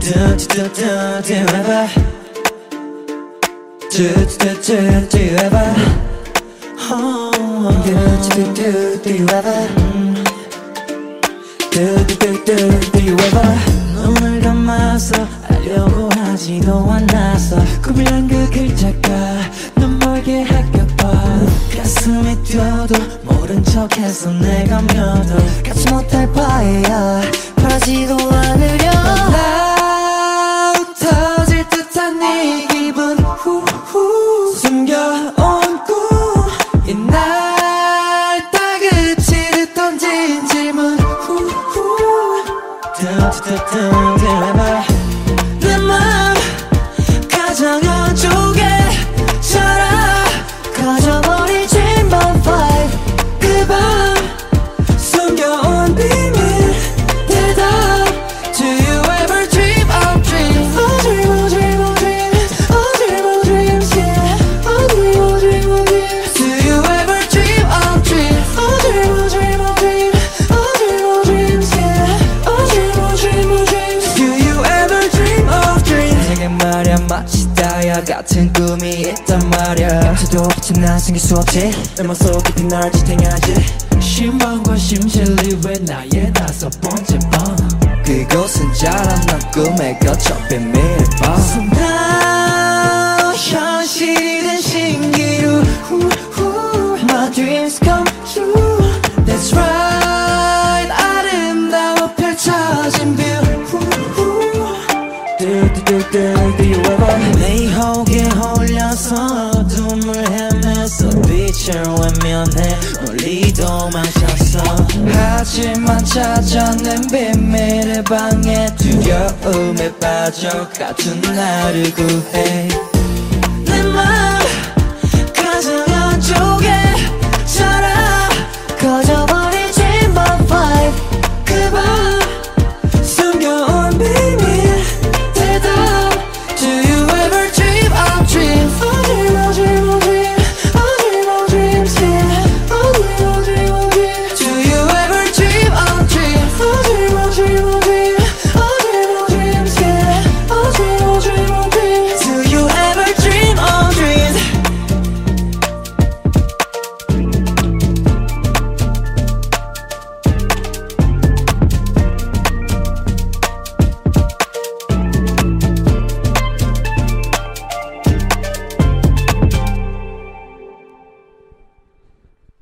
Do do ever Do do do do ever Do do do do ever Do do do do do ever 눈을 감아서 알려고 하지도 않았어 꿈이란 그 글자가 넌 멀게 할까봐 가슴이 뛰어도 모른 척해서 내가 믿어 갖지 못할 바에야 바라지도 않으려 after time, time 다이아 같은 꿈이 있단 말야. 수도 없이 난 생길 수 없지. 내 맘속 깊이 날 지탱하지. 신방과 심실리 왜 나의 다섯 번째 방 그곳은 자란 난 꿈의 거쳐 비밀의 방 외면해 멀리 도망쳤어. 하지만 찾아낸 비밀의 방에 두려움에 빠져 같은 나를 구해